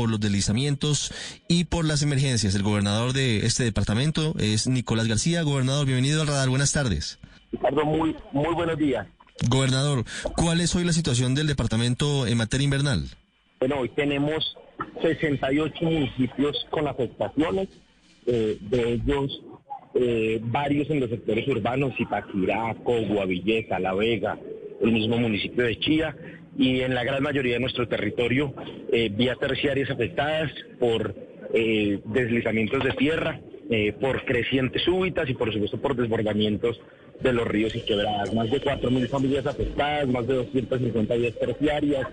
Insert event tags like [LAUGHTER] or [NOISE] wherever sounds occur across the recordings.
Por los deslizamientos y por las emergencias. El gobernador de este departamento es Nicolás García. Gobernador, bienvenido al radar. Buenas tardes. Ricardo, muy, muy buenos días. Gobernador, ¿cuál es hoy la situación del departamento en materia invernal? Bueno, hoy tenemos 68 municipios con afectaciones, eh, de ellos eh, varios en los sectores urbanos, Zipaquirá, Cogua, Villeta, La Vega, el mismo municipio de Chía, y en la gran mayoría de nuestro territorio, eh, vías terciarias afectadas por eh, deslizamientos de tierra, eh, por crecientes súbitas y por supuesto por desbordamientos de los ríos y quebradas. Más de 4.000 familias afectadas, más de 250 vías terciarias,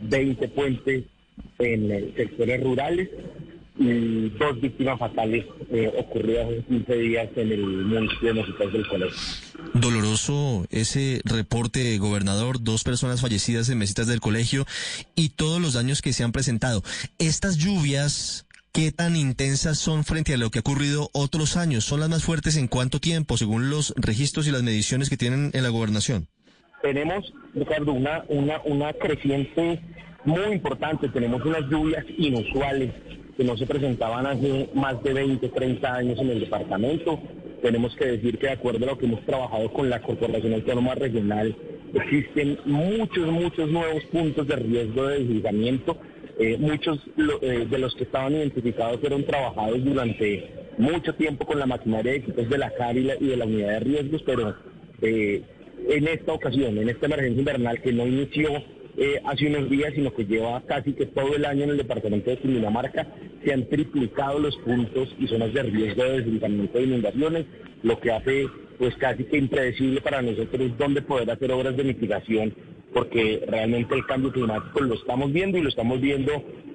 20 puentes en eh, sectores rurales y dos víctimas fatales ocurridas en 15 días en el municipio de Mositas del Colegio. Ese reporte, gobernador, dos personas fallecidas en mesitas del colegio y todos los daños que se han presentado. Estas lluvias, ¿qué tan intensas son frente a lo que ha ocurrido otros años? ¿Son las más fuertes en cuánto tiempo, según los registros y las mediciones que tienen en la gobernación? Tenemos, Ricardo, una, una, una creciente muy importante. Tenemos unas lluvias inusuales que no se presentaban hace más de 20, 30 años en el departamento. Tenemos que decir que de acuerdo a lo que hemos trabajado con la Corporación Autónoma Regional, existen muchos, muchos nuevos puntos de riesgo de deslizamiento. Eh, muchos eh, de los que estaban identificados fueron trabajados durante mucho tiempo con la maquinaria de equipos de la CAR y, la- y de la unidad de riesgos, pero eh, en esta ocasión, en esta emergencia invernal que no inició eh, hace unos días, sino que lleva casi que todo el año en el departamento de Cundinamarca, se han triplicado los puntos y zonas de riesgo de deslizamiento de inundaciones, lo que hace pues casi que impredecible para nosotros dónde poder hacer obras de mitigación, porque realmente el cambio climático lo estamos viendo y lo estamos viendo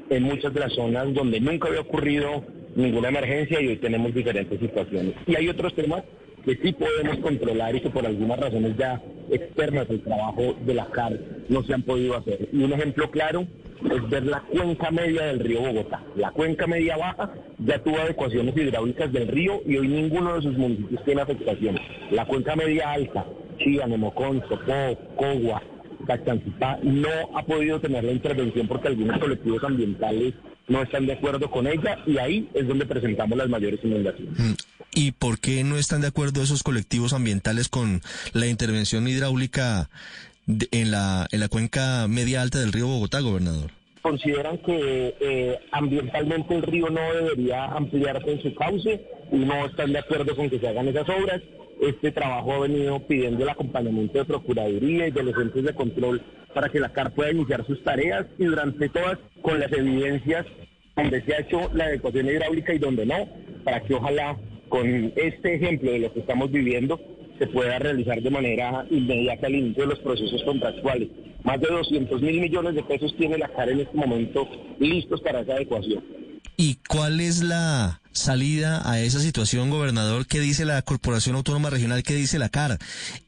en muchas de las zonas donde nunca había ocurrido ninguna emergencia y hoy tenemos diferentes situaciones. Y hay otros temas que sí podemos controlar y que por algunas razones ya externas del trabajo de la CAR no se han podido hacer. Y un ejemplo claro es ver la cuenca media del río Bogotá. La cuenca media baja ya tuvo adecuaciones hidráulicas del río y hoy ninguno de sus municipios tiene afectación. La cuenca media alta, Chía, Nemocón, Sopó, Cogua, Cachancipá, no ha podido tener la intervención porque algunos colectivos ambientales no están de acuerdo con ella y ahí es donde presentamos las mayores inundaciones. ¿Y por qué no están de acuerdo esos colectivos ambientales con la intervención hidráulica de- en, la, en la cuenca media alta del río Bogotá, gobernador? consideran que eh, ambientalmente el río no debería ampliarse en su cauce y no están de acuerdo con que se hagan esas obras. Este trabajo ha venido pidiendo el acompañamiento de Procuraduría y de los entes de control para que la CAR pueda iniciar sus tareas y durante todas con las evidencias donde se ha hecho la adecuación hidráulica y donde no, para que ojalá con este ejemplo de lo que estamos viviendo se pueda realizar de manera inmediata el inicio de los procesos contractuales. Más de 200 mil millones de pesos tiene la CAR en este momento listos para esa adecuación. ¿Y cuál es la salida a esa situación, gobernador? ¿Qué dice la Corporación Autónoma Regional? ¿Qué dice la CAR?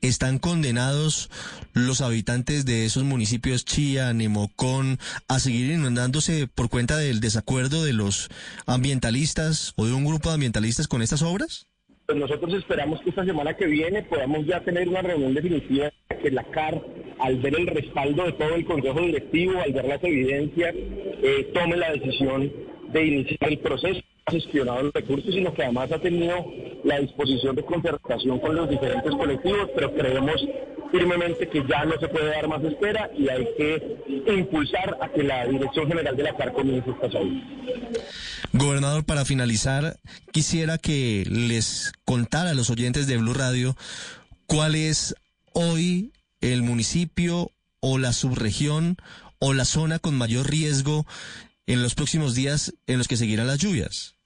¿Están condenados los habitantes de esos municipios Chía, Nemocón, a seguir inundándose por cuenta del desacuerdo de los ambientalistas o de un grupo de ambientalistas con estas obras? Pues nosotros esperamos que esta semana que viene podamos ya tener una reunión definitiva que la CAR, al ver el respaldo de todo el Consejo Directivo, al ver las evidencias, eh, tome la decisión de iniciar el proceso ha gestionado los recursos, sino que además ha tenido la disposición de concertación con los diferentes colectivos, pero creemos firmemente que ya no se puede dar más espera y hay que impulsar a que la Dirección General de la CAR comience estas obras. Gobernador, para finalizar, quisiera que les contara a los oyentes de Blue Radio cuál es hoy el municipio o la subregión o la zona con mayor riesgo en los próximos días en los que seguirán las lluvias.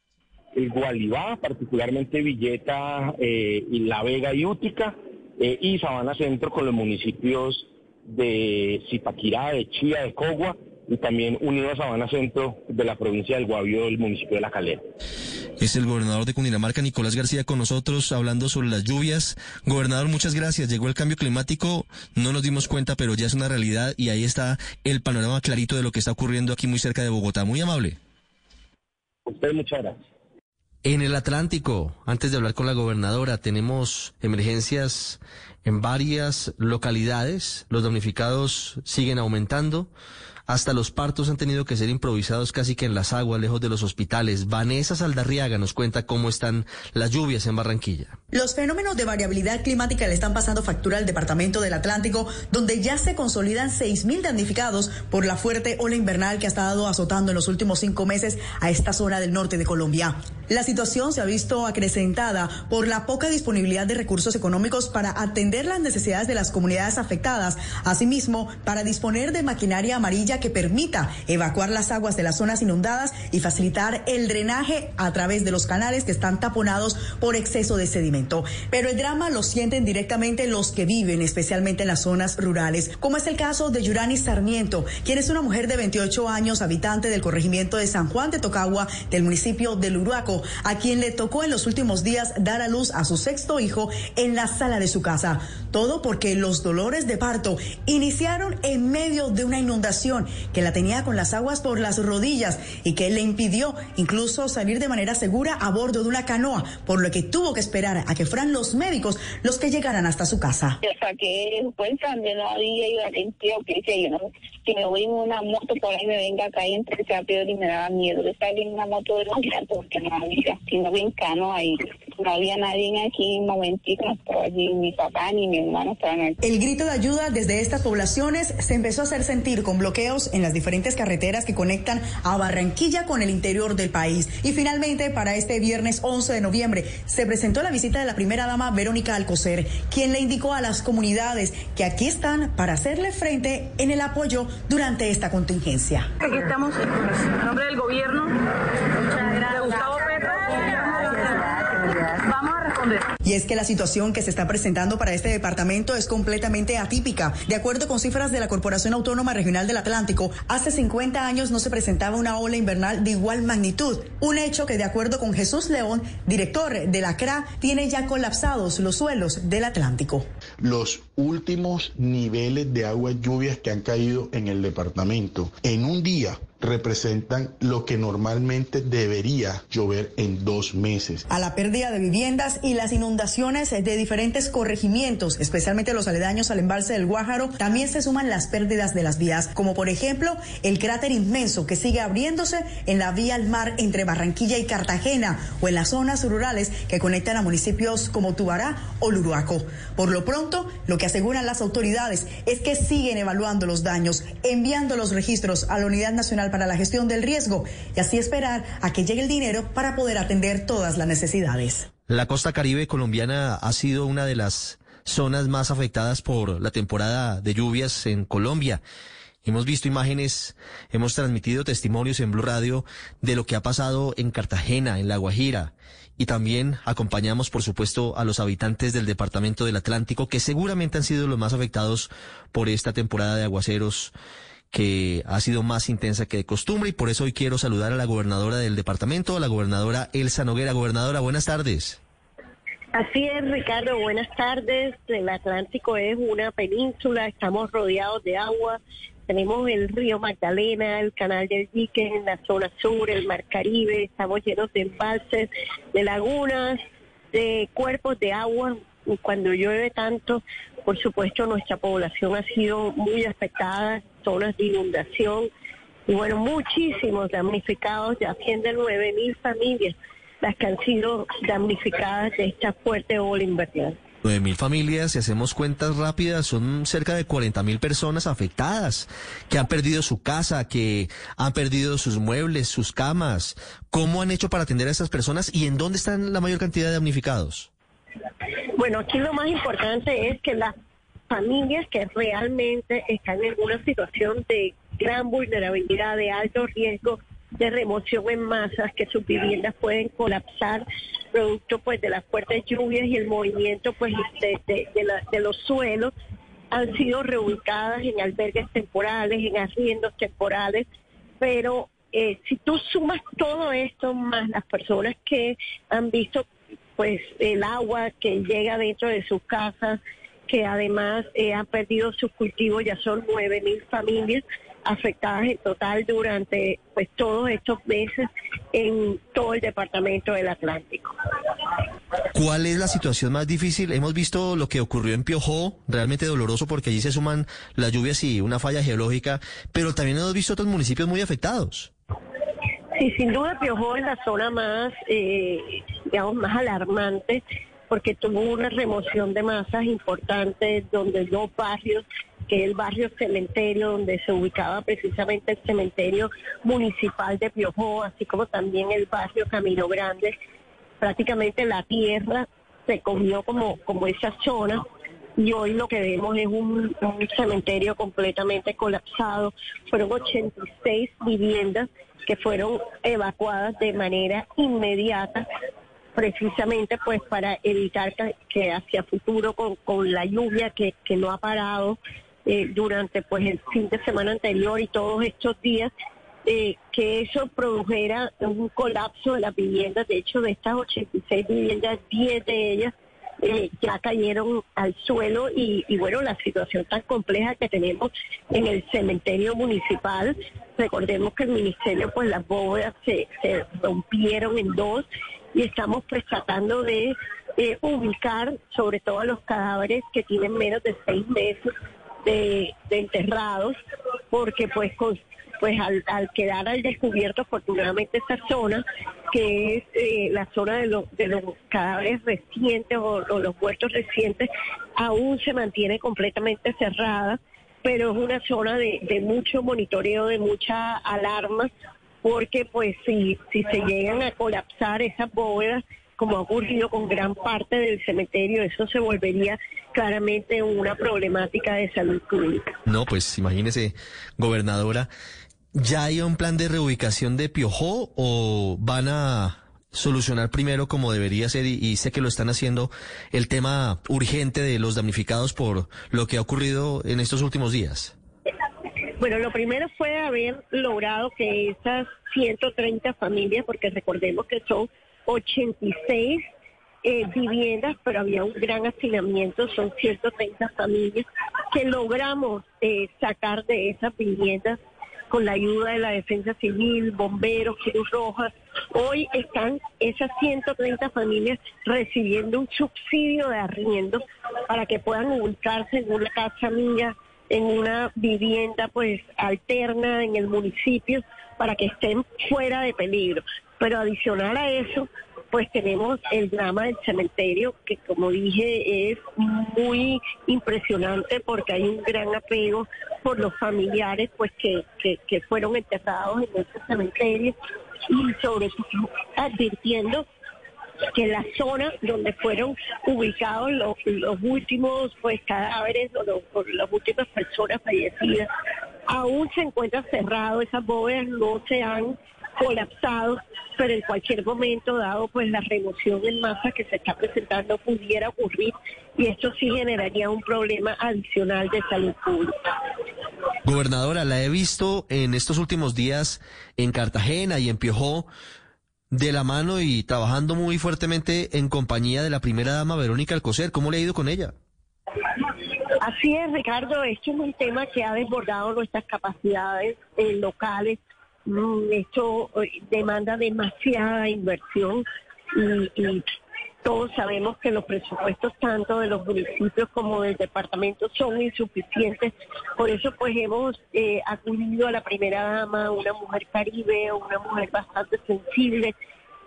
el Gualibá, particularmente Villeta eh, y La Vega y Útica, eh, y Sabana Centro con los municipios de Zipaquirá, de Chía, de Cogua, y también unido a Sabana Centro de la provincia del Guavio del municipio de La Calera. Es el gobernador de Cundinamarca, Nicolás García, con nosotros hablando sobre las lluvias. Gobernador, muchas gracias. Llegó el cambio climático, no nos dimos cuenta, pero ya es una realidad y ahí está el panorama clarito de lo que está ocurriendo aquí muy cerca de Bogotá. Muy amable. Usted, muchas gracias. En el Atlántico, antes de hablar con la gobernadora, tenemos emergencias en varias localidades. Los damnificados siguen aumentando. Hasta los partos han tenido que ser improvisados casi que en las aguas, lejos de los hospitales. Vanessa Saldarriaga nos cuenta cómo están las lluvias en Barranquilla. Los fenómenos de variabilidad climática le están pasando factura al departamento del Atlántico, donde ya se consolidan 6.000 damnificados por la fuerte ola invernal que ha estado azotando en los últimos cinco meses a esta zona del norte de Colombia. La situación se ha visto acrecentada por la poca disponibilidad de recursos económicos para atender las necesidades de las comunidades afectadas, asimismo para disponer de maquinaria amarilla que permita evacuar las aguas de las zonas inundadas y facilitar el drenaje a través de los canales que están taponados por exceso de sedimento. Pero el drama lo sienten directamente los que viven, especialmente en las zonas rurales, como es el caso de Yurani Sarmiento, quien es una mujer de 28 años, habitante del corregimiento de San Juan de Tocagua, del municipio de Uruaco, a quien le tocó en los últimos días dar a luz a su sexto hijo en la sala de su casa. Todo porque los dolores de parto iniciaron en medio de una inundación que la tenía con las aguas por las rodillas y que le impidió incluso salir de manera segura a bordo de una canoa, por lo que tuvo que esperar a que fueran los médicos los que llegaran hasta su casa. que de la vida y que yo no, que me voy en una moto por ahí me venga acá y entre el y me daba miedo de salir en una moto de los porque no había, si no en canoa ahí no había nadie aquí un momentito, no allí mi papá ni mi hermano estaban aquí. El grito de ayuda desde estas poblaciones se empezó a hacer sentir con bloqueos en las diferentes carreteras que conectan a Barranquilla con el interior del país. Y finalmente, para este viernes 11 de noviembre, se presentó la visita de la primera dama Verónica Alcocer, quien le indicó a las comunidades que aquí están para hacerle frente en el apoyo durante esta contingencia. Aquí estamos en nombre del gobierno. Muchas gracias. Gustavo responder. Y es que la situación que se está presentando para este departamento es completamente atípica. De acuerdo con cifras de la Corporación Autónoma Regional del Atlántico, hace 50 años no se presentaba una ola invernal de igual magnitud. Un hecho que de acuerdo con Jesús León, director de la CRA, tiene ya colapsados los suelos del Atlántico. Los últimos niveles de agua lluvias que han caído en el departamento en un día representan lo que normalmente debería llover en dos meses. A la pérdida de viviendas y las inundaciones de diferentes corregimientos, especialmente los aledaños al embalse del Guájaro, también se suman las pérdidas de las vías, como por ejemplo el cráter inmenso que sigue abriéndose en la vía al mar entre Barranquilla y Cartagena o en las zonas rurales que conectan a municipios como Tubará o Luruaco. Por lo pronto, lo que aseguran las autoridades es que siguen evaluando los daños, enviando los registros a la Unidad Nacional para la Gestión del Riesgo y así esperar a que llegue el dinero para poder atender todas las necesidades. La costa caribe colombiana ha sido una de las zonas más afectadas por la temporada de lluvias en Colombia. Hemos visto imágenes, hemos transmitido testimonios en Blue Radio de lo que ha pasado en Cartagena, en La Guajira, y también acompañamos, por supuesto, a los habitantes del departamento del Atlántico, que seguramente han sido los más afectados por esta temporada de aguaceros que ha sido más intensa que de costumbre y por eso hoy quiero saludar a la gobernadora del departamento, a la gobernadora Elsa Noguera. Gobernadora, buenas tardes. Así es, Ricardo, buenas tardes. El Atlántico es una península, estamos rodeados de agua, tenemos el río Magdalena, el canal del Dique en la zona sur, el mar Caribe, estamos llenos de embalses, de lagunas, de cuerpos de agua. Cuando llueve tanto, por supuesto, nuestra población ha sido muy afectada, zonas de inundación y bueno, muchísimos damnificados, ya ascienden nueve mil familias las que han sido damnificadas de esta fuerte ola invernal. Nueve mil familias, si hacemos cuentas rápidas, son cerca de 40 mil personas afectadas, que han perdido su casa, que han perdido sus muebles, sus camas. ¿Cómo han hecho para atender a esas personas y en dónde están la mayor cantidad de damnificados? Bueno, aquí lo más importante es que las familias que realmente están en una situación de gran vulnerabilidad, de alto riesgo de remoción en masas, que sus viviendas pueden colapsar producto pues de las fuertes lluvias y el movimiento pues de, de, los suelos, han sido reubicadas en albergues temporales, en arriendos temporales, pero eh, si tú sumas todo esto más las personas que han visto pues el agua que llega dentro de sus casas, que además eh, han perdido sus cultivos, ya son nueve mil familias afectadas en total durante pues todos estos meses en todo el departamento del Atlántico. ¿Cuál es la situación más difícil? Hemos visto lo que ocurrió en Piojó, realmente doloroso porque allí se suman las lluvias y una falla geológica, pero también hemos visto otros municipios muy afectados. Sí, sin duda Piojó es la zona más, eh, digamos, más alarmante porque tuvo una remoción de masas importante donde dos barrios, que el barrio cementerio, donde se ubicaba precisamente el cementerio municipal de Piojó, así como también el barrio Camino Grande, prácticamente la tierra se comió como, como esa zona y hoy lo que vemos es un, cementerio completamente colapsado. Fueron 86 viviendas que fueron evacuadas de manera inmediata precisamente pues para evitar que, hacia futuro con, con, la lluvia que, que no ha parado eh, durante pues el fin de semana anterior y todos estos días eh, que eso produjera un colapso de las viviendas. De hecho, de estas 86 viviendas, 10 de ellas eh, ya cayeron al suelo y, y, bueno, la situación tan compleja que tenemos en el cementerio municipal. Recordemos que el ministerio, pues las bóvedas se, se rompieron en dos y estamos pues tratando de eh, ubicar sobre todo a los cadáveres que tienen menos de seis meses de, enterrados, porque pues pues al, quedar al descubierto afortunadamente esta zona, que es eh, la zona de, los cadáveres recientes o, los muertos recientes, aún se mantiene completamente cerrada, pero es una zona de, de mucho monitoreo, de mucha alarma, porque pues si, si se llegan a colapsar esas bóvedas, como ha ocurrido con gran parte del cementerio, eso se volvería claramente una problemática de salud pública. No, pues imagínese, gobernadora, ¿ya hay un plan de reubicación de Piojó o van a solucionar primero como debería ser y, y, sé que lo están haciendo el tema urgente de los damnificados por lo que ha ocurrido en estos últimos días? Bueno, lo primero fue haber logrado que esas 130 familias, porque recordemos que son 86 eh, viviendas, pero había un gran hacinamiento, son 130 familias, que logramos eh, sacar de esas viviendas con la ayuda de la Defensa Civil, bomberos, Cruz Roja. Hoy están esas 130 familias recibiendo un subsidio de arriendo para que puedan ubicarse en una casa mía en una vivienda pues alterna en el municipio para que estén fuera de peligro. Pero adicional a eso, pues tenemos el drama del cementerio, que como dije es muy impresionante porque hay un gran apego por los familiares pues que, que, que fueron enterrados en ese cementerio y sobre todo advirtiendo que la zona donde fueron ubicados los, últimos pues cadáveres o, las últimas personas fallecidas aún se encuentra cerrado, esas bóvedas no se han colapsado, pero en cualquier momento dado pues la remoción en masa que se está presentando pudiera ocurrir y esto sí generaría un problema adicional de salud pública. Gobernadora, la he visto en estos últimos días en Cartagena y en Piojó de la mano y trabajando muy fuertemente en compañía de la primera dama Verónica Alcocer. ¿Cómo le ha ido con ella? Así es, Ricardo. Esto es un tema que ha desbordado nuestras capacidades eh, locales. Mm, esto eh, demanda demasiada inversión y, y todos sabemos que los presupuestos tanto de los municipios como del departamento son insuficientes. Por eso pues hemos eh, acudido a la primera dama, una mujer caribe, una mujer bastante sensible,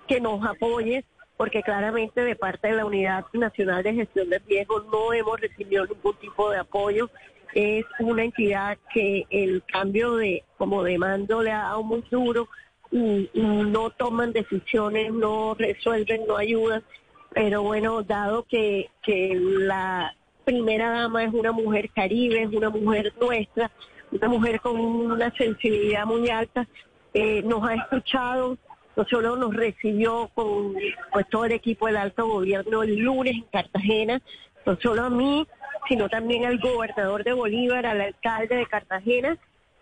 que nos apoye, porque claramente de parte de la Unidad Nacional de Gestión de Riesgos no hemos recibido ningún tipo de apoyo. Es una entidad que el cambio de como de mando le ha dado muy duro y no toman decisiones, no resuelven, no ayudan pero bueno, dado que, que la primera dama es una mujer caribe, es una mujer nuestra, una mujer con una sensibilidad muy alta, eh, nos ha escuchado, no solo nos recibió con pues, todo el equipo del alto gobierno el lunes en Cartagena, no solo a mí, sino también al gobernador de Bolívar, al alcalde de Cartagena.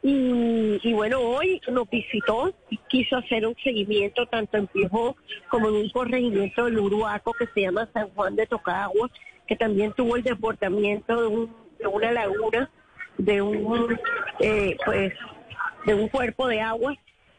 Y, bueno, hoy nos visitó y quiso hacer un seguimiento tanto en Piojó como en un corregimiento del Uruaco que se llama San Juan de Tocagua, que también tuvo el desbordamiento de, de una laguna, de un, eh, pues, de un cuerpo de agua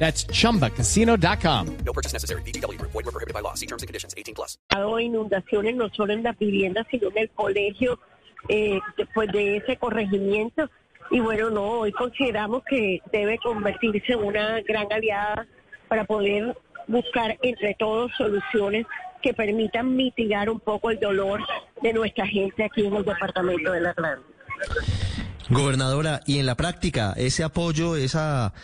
That's chumbacasino.com. No purchase necessary. BGW. Void were prohibited by law. See terms and conditions 18 plus. inundaciones no solo en las viviendas, sino en el colegio, eh, después de ese corregimiento. Y bueno, no, hoy consideramos que debe convertirse en una gran aliada para poder buscar entre todos soluciones que permitan mitigar un poco el dolor de nuestra gente aquí en el departamento de La Atlántico. Gobernadora, y en la práctica, ese apoyo, esa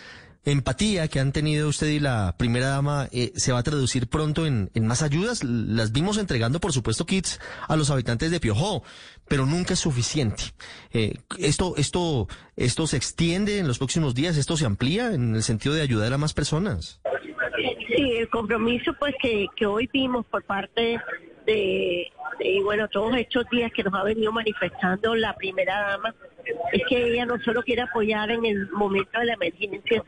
empatía que han tenido usted y la primera dama eh, se va a traducir pronto en, más ayudas. Las vimos entregando, por supuesto, kits a los habitantes de Piojó, pero nunca es suficiente. Eh, esto, esto, esto se extiende en los próximos días, esto se amplía en el sentido de ayudar a más personas. Sí, el compromiso pues que, que hoy vimos por parte de, de, bueno, todos estos días que nos ha venido manifestando la primera dama es que ella no solo quiere apoyar en el momento de la emergencia,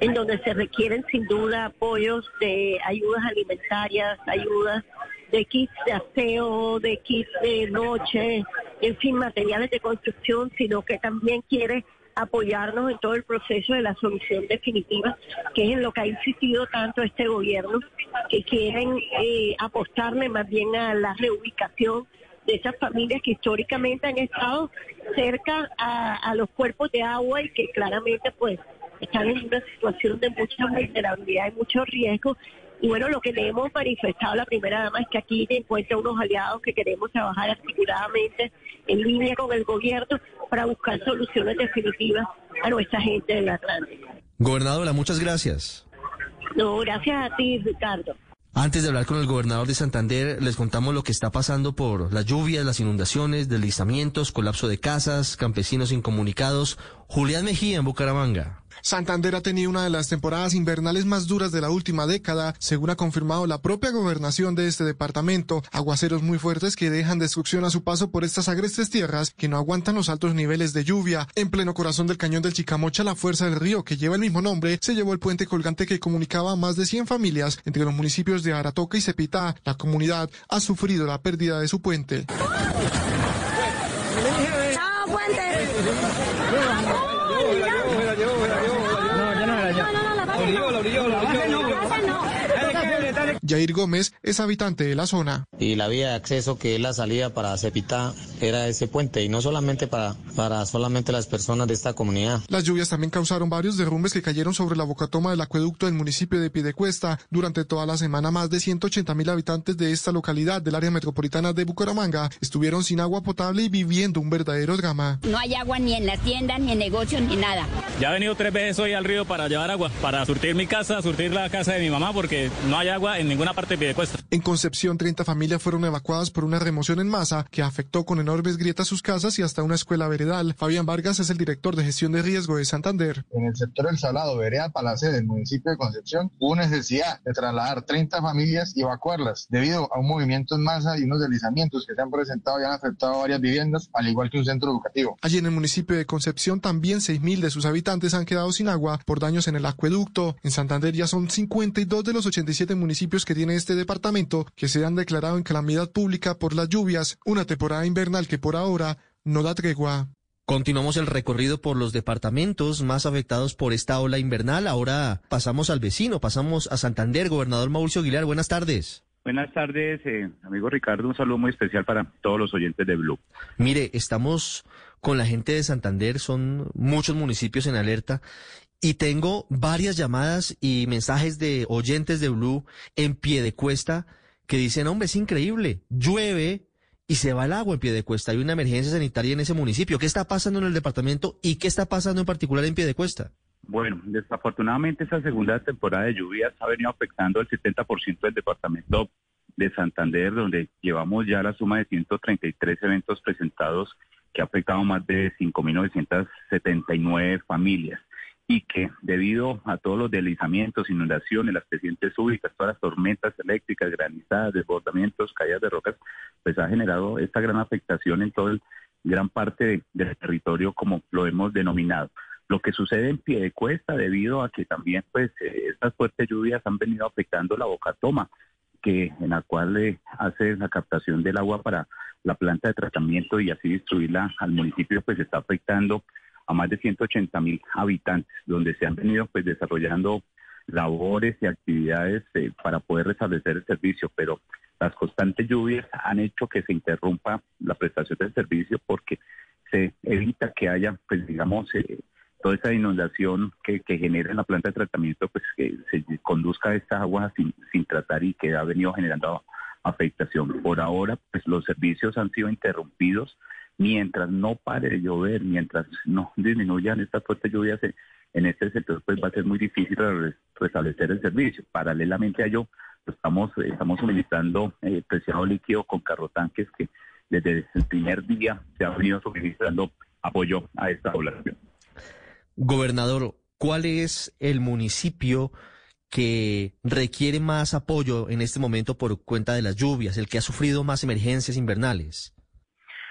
en donde se requieren sin duda apoyos de ayudas alimentarias, ayudas de kits de aseo, de kits de noche, en fin, materiales de construcción, sino que también quiere apoyarnos en todo el proceso de la solución definitiva, que es en lo que ha insistido tanto este gobierno, que quieren eh, apostarle más bien a la reubicación de esas familias que históricamente han estado cerca a, los cuerpos de agua y que claramente pues están en una situación de mucha vulnerabilidad y mucho riesgo. Y bueno, lo que le hemos manifestado a la primera dama es que aquí encuentra unos aliados que queremos trabajar articuladamente en línea con el gobierno para buscar soluciones definitivas a nuestra gente del Atlántico. Gobernadora, muchas gracias. No, gracias a ti, Ricardo. Antes de hablar con el gobernador de Santander, les contamos lo que está pasando por las lluvias, las inundaciones, deslizamientos, colapso de casas, campesinos incomunicados. Julián Mejía en Bucaramanga. Santander ha tenido una de las temporadas invernales más duras de la última década, según ha confirmado la propia gobernación de este departamento. Aguaceros muy fuertes que dejan destrucción a su paso por estas agrestes tierras que no aguantan los altos niveles de lluvia. En pleno corazón del cañón del Chicamocha, la fuerza del río, que lleva el mismo nombre, se llevó el puente colgante que comunicaba a más de 100 familias entre los municipios de Aratoca y Cepita. La comunidad ha sufrido la pérdida de su puente. Jair Gómez es habitante de la zona. Y la vía de acceso que es la salida para Cepita era ese puente y no solamente para, para solamente las personas de esta comunidad. Las lluvias también causaron varios derrumbes que cayeron sobre la bocatoma del acueducto del municipio de Pidecuesta. Durante toda la semana más de 180 mil habitantes de esta localidad del área metropolitana de Bucaramanga estuvieron sin agua potable y viviendo un verdadero drama. No hay agua ni en las tiendas, ni en negocios, ni nada. Ya he venido tres veces hoy al río para llevar agua, para surtir mi casa, surtir la casa de mi mamá, porque no hay agua en ninguna parte de Piedecuesta. En Concepción, 30 familias fueron evacuadas por una remoción en masa que afectó con enormes grietas sus casas y hasta una escuela veredal. Fabián Vargas es el director de gestión de riesgo de Santander. En el sector del Salado, vereda Palace del municipio de Concepción, hubo necesidad de trasladar 30 familias y evacuarlas debido a un movimiento en masa y unos deslizamientos que se han presentado y han afectado varias viviendas, al igual que un centro educativo. Allí en el municipio de Concepción también 6.000 de sus habitantes han quedado sin agua por daños en el acueducto. En Santander ya son 52 de los 87 municipios que tiene este departamento que se han declarado en calamidad pública por las lluvias, una temporada invernal que por ahora no da tregua. Continuamos el recorrido por los departamentos más afectados por esta ola invernal. Ahora pasamos al vecino, pasamos a Santander. Gobernador Mauricio Aguilar, buenas tardes. Buenas tardes, eh, amigo Ricardo. Un saludo muy especial para todos los oyentes de Blue. Mire, estamos con la gente de Santander, son muchos municipios en alerta y tengo varias llamadas y mensajes de oyentes de Blue en pie de cuesta que dicen, hombre, es increíble, llueve y se va el agua en Piedecuesta. Hay una emergencia sanitaria en ese municipio. ¿Qué está pasando en el departamento y qué está pasando en particular en Piedecuesta? Bueno, desafortunadamente esa segunda temporada de lluvias ha venido afectando el 70% del departamento de Santander, donde llevamos ya la suma de 133 eventos presentados que ha afectado más de 5.979 familias y que debido a todos los deslizamientos, inundaciones, las crecientes súbitas, todas las tormentas eléctricas, granizadas, desbordamientos, caídas de rocas, pues ha generado esta gran afectación en toda gran parte del territorio como lo hemos denominado. Lo que sucede en pie de cuesta debido a que también pues eh, estas fuertes lluvias han venido afectando la boca toma, que en la cual eh, hace la captación del agua para la planta de tratamiento y así distribuirla al municipio, pues está afectando a más de 180 mil habitantes, donde se han venido pues desarrollando labores y actividades eh, para poder restablecer el servicio, pero las constantes lluvias han hecho que se interrumpa la prestación del servicio porque se evita que haya, pues digamos, eh, toda esa inundación que, que genera en la planta de tratamiento, pues que se conduzca a estas aguas sin, sin tratar y que ha venido generando afectación. Por ahora, pues los servicios han sido interrumpidos mientras no pare de llover, mientras no [LAUGHS] disminuyan estas fuertes lluvias en, este sector, pues va a ser muy difícil restablecer el servicio. Paralelamente a ello, estamos, estamos suministrando eh, preciado líquido con carrotanques que desde el primer día se ha venido suministrando apoyo a esta población. Gobernador, ¿cuál es el municipio que requiere más apoyo en este momento por cuenta de las lluvias, el que ha sufrido más emergencias invernales?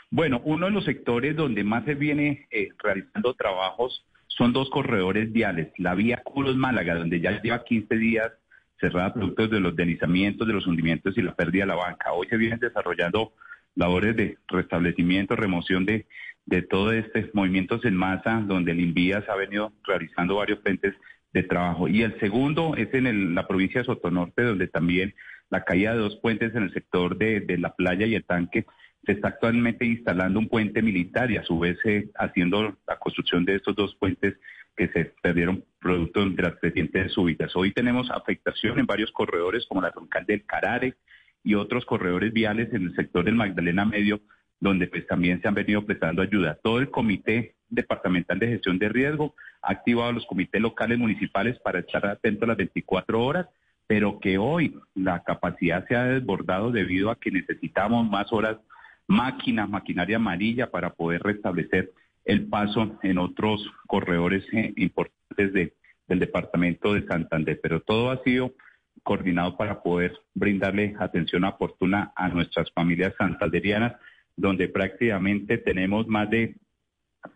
Bueno, uno de los sectores donde más se viene eh, realizando trabajos son dos corredores viales. La vía Culos Málaga, donde ya lleva 15 días cerrada productos de los deslizamientos, de los hundimientos y la pérdida de la banca. Hoy se vienen desarrollando labores de restablecimiento, remoción de de todos estos movimientos en masa, donde el INVIAS ha venido realizando varios frentes de trabajo. Y el segundo es en la provincia de Sotonorte, donde también la caída de dos puentes en el sector de, la playa y el tanque se está actualmente instalando un puente militar y a su vez eh, haciendo la construcción de estos dos puentes que se perdieron producto de las crecientes súbitas. Hoy tenemos afectación en varios corredores como la troncal del Carare y otros corredores viales en el sector del Magdalena Medio, donde pues también se han venido prestando ayuda. Todo el Comité Departamental de Gestión de Riesgo ha activado los comités locales municipales para estar atentos a las 24 horas, pero que hoy la capacidad se ha desbordado debido a que necesitamos más horas máquinas, maquinaria amarilla para poder restablecer el paso en otros corredores eh, importantes de, del departamento de Santander. Pero todo ha sido coordinado para poder brindarle atención oportuna a nuestras familias santanderianas donde prácticamente tenemos más de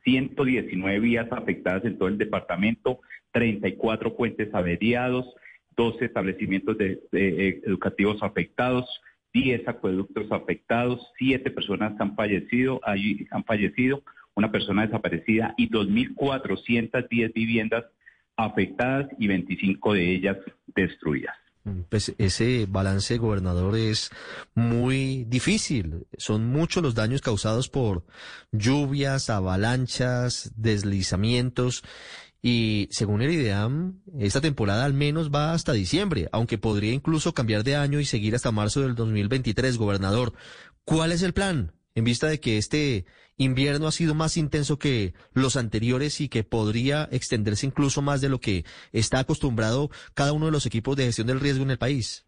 119 vías afectadas en todo el departamento, 34 puentes averiados, 12 establecimientos eh, educativos afectados, 10 acueductos afectados, 7 personas han fallecido, allí han fallecido, una persona desaparecida y 2.410 viviendas afectadas y 25 de ellas destruidas. Pues ese balance, gobernador, es muy difícil. Son muchos los daños causados por lluvias, avalanchas, deslizamientos. Y según el IDEAM, esta temporada al menos va hasta diciembre, aunque podría incluso cambiar de año y seguir hasta marzo del 2023, gobernador. ¿Cuál es el plan? En vista de que este invierno ha sido más intenso que los anteriores y que podría extenderse incluso más de lo que está acostumbrado cada uno de los equipos de gestión del riesgo en el país?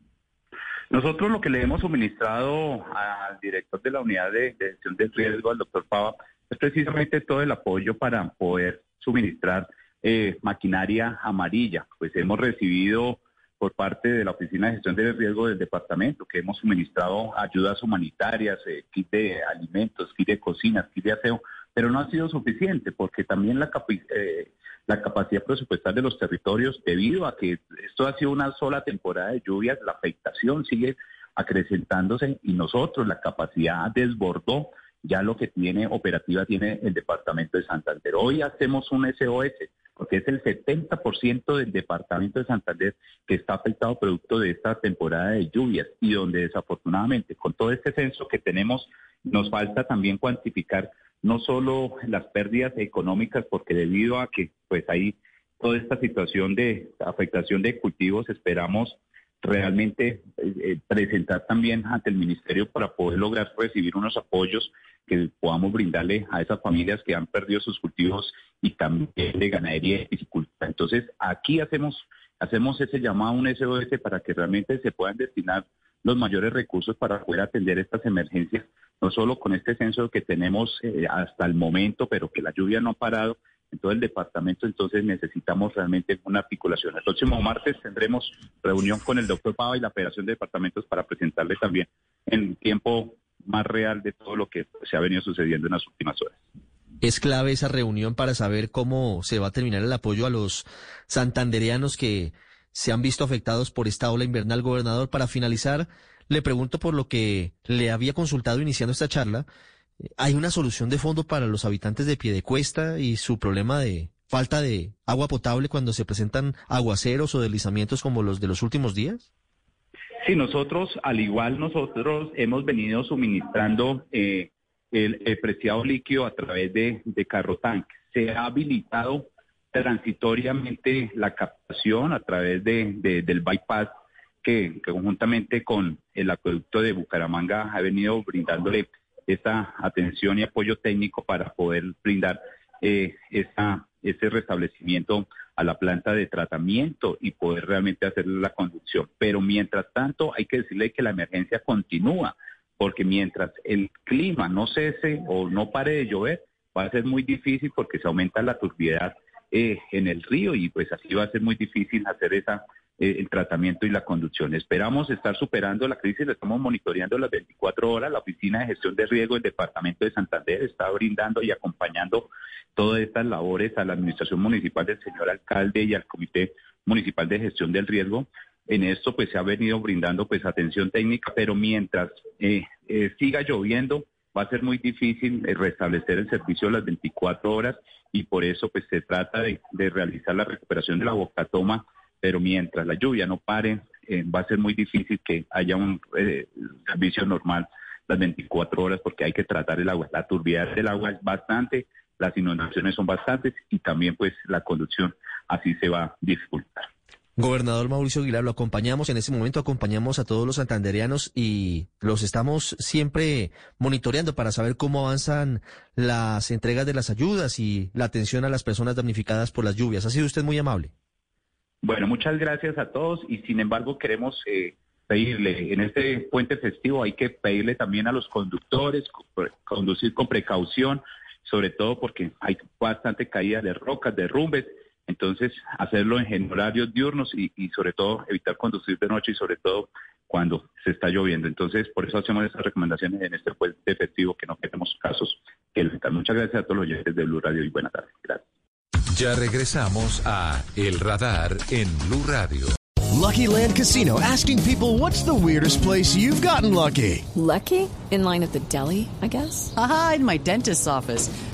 Nosotros lo que le hemos suministrado al director de la unidad de, gestión del riesgo, al doctor Pava, es precisamente todo el apoyo para poder suministrar eh, maquinaria amarilla. Pues hemos recibido por parte de la Oficina de Gestión de Riesgo del departamento, que hemos suministrado ayudas humanitarias, eh, kit de alimentos, kit de cocinas, kit de aseo, pero no ha sido suficiente porque también la, eh, la capacidad presupuestal de los territorios, debido a que esto ha sido una sola temporada de lluvias, la afectación sigue acrecentándose y nosotros la capacidad desbordó ya lo que tiene operativa tiene el departamento de Santander. Hoy hacemos un SOS porque es el 70% del departamento de Santander que está afectado producto de esta temporada de lluvias y donde desafortunadamente con todo este censo que tenemos nos falta también cuantificar no solo las pérdidas económicas porque debido a que pues hay toda esta situación de afectación de cultivos esperamos realmente eh, eh, presentar también ante el ministerio para poder lograr recibir unos apoyos que podamos brindarle a esas familias que han perdido sus cultivos y también de ganadería y dificultad. Entonces, aquí hacemos, hacemos ese llamado a un SOS para que realmente se puedan destinar los mayores recursos para poder atender estas emergencias, no solo con este censo que tenemos eh, hasta el momento, pero que la lluvia no ha parado, en todo el departamento, entonces necesitamos realmente una articulación. El próximo martes tendremos reunión con el doctor Pava y la Federación de Departamentos para presentarle también en tiempo más real de todo lo que se ha venido sucediendo en las últimas horas. Es clave esa reunión para saber cómo se va a terminar el apoyo a los santandereanos que se han visto afectados por esta ola invernal, gobernador. Para finalizar, le pregunto por lo que le había consultado iniciando esta charla ¿Hay una solución de fondo para los habitantes de Piedecuesta y su problema de falta de agua potable cuando se presentan aguaceros o deslizamientos como los de los últimos días? Sí, nosotros, al igual nosotros hemos venido suministrando eh, el, preciado líquido a través de, de carro tanque. Se ha habilitado transitoriamente la captación a través de, del bypass que, que, conjuntamente con el acueducto de Bucaramanga ha venido brindándole esa atención y apoyo técnico para poder brindar eh, ese restablecimiento a la planta de tratamiento y poder realmente hacer la conducción. Pero mientras tanto hay que decirle que la emergencia continúa, porque mientras el clima no cese o no pare de llover, va a ser muy difícil porque se aumenta la turbiedad eh, en el río y pues así va a ser muy difícil hacer esa el tratamiento y la conducción. Esperamos estar superando la crisis, estamos monitoreando las 24 horas. La Oficina de Gestión de Riesgo del Departamento de Santander está brindando y acompañando todas estas labores a la Administración Municipal del señor alcalde y al Comité Municipal de Gestión del Riesgo. En esto pues se ha venido brindando pues atención técnica, pero mientras eh, eh, siga lloviendo va a ser muy difícil restablecer el servicio las 24 horas y por eso pues se trata de, de realizar la recuperación de la bocatoma pero mientras la lluvia no pare, eh, va a ser muy difícil que haya un eh, servicio normal las 24 horas porque hay que tratar el agua. La turbiedad del agua es bastante, las inundaciones son bastantes y también pues la conducción así se va a dificultar. Gobernador Mauricio Aguilar, lo acompañamos en este momento, acompañamos a todos los santandereanos y los estamos siempre monitoreando para saber cómo avanzan las entregas de las ayudas y la atención a las personas damnificadas por las lluvias. Ha sido usted muy amable. Bueno, muchas gracias a todos y sin embargo queremos eh, pedirle, en este puente festivo hay que pedirle también a los conductores conducir con precaución, sobre todo porque hay bastante caída de rocas, derrumbes, entonces hacerlo en horarios diurnos y, sobre todo evitar conducir de noche y sobre todo cuando se está lloviendo. Entonces, por eso hacemos esas recomendaciones en este puente festivo que no queremos casos que Muchas gracias a todos los oyentes de Blue Radio y buenas tardes. Gracias. Ya regresamos a El Radar en Blue Radio. Lucky Land Casino asking people what's the weirdest place you've gotten lucky? Lucky? In line at the deli, I guess. Aha, in my dentist's office.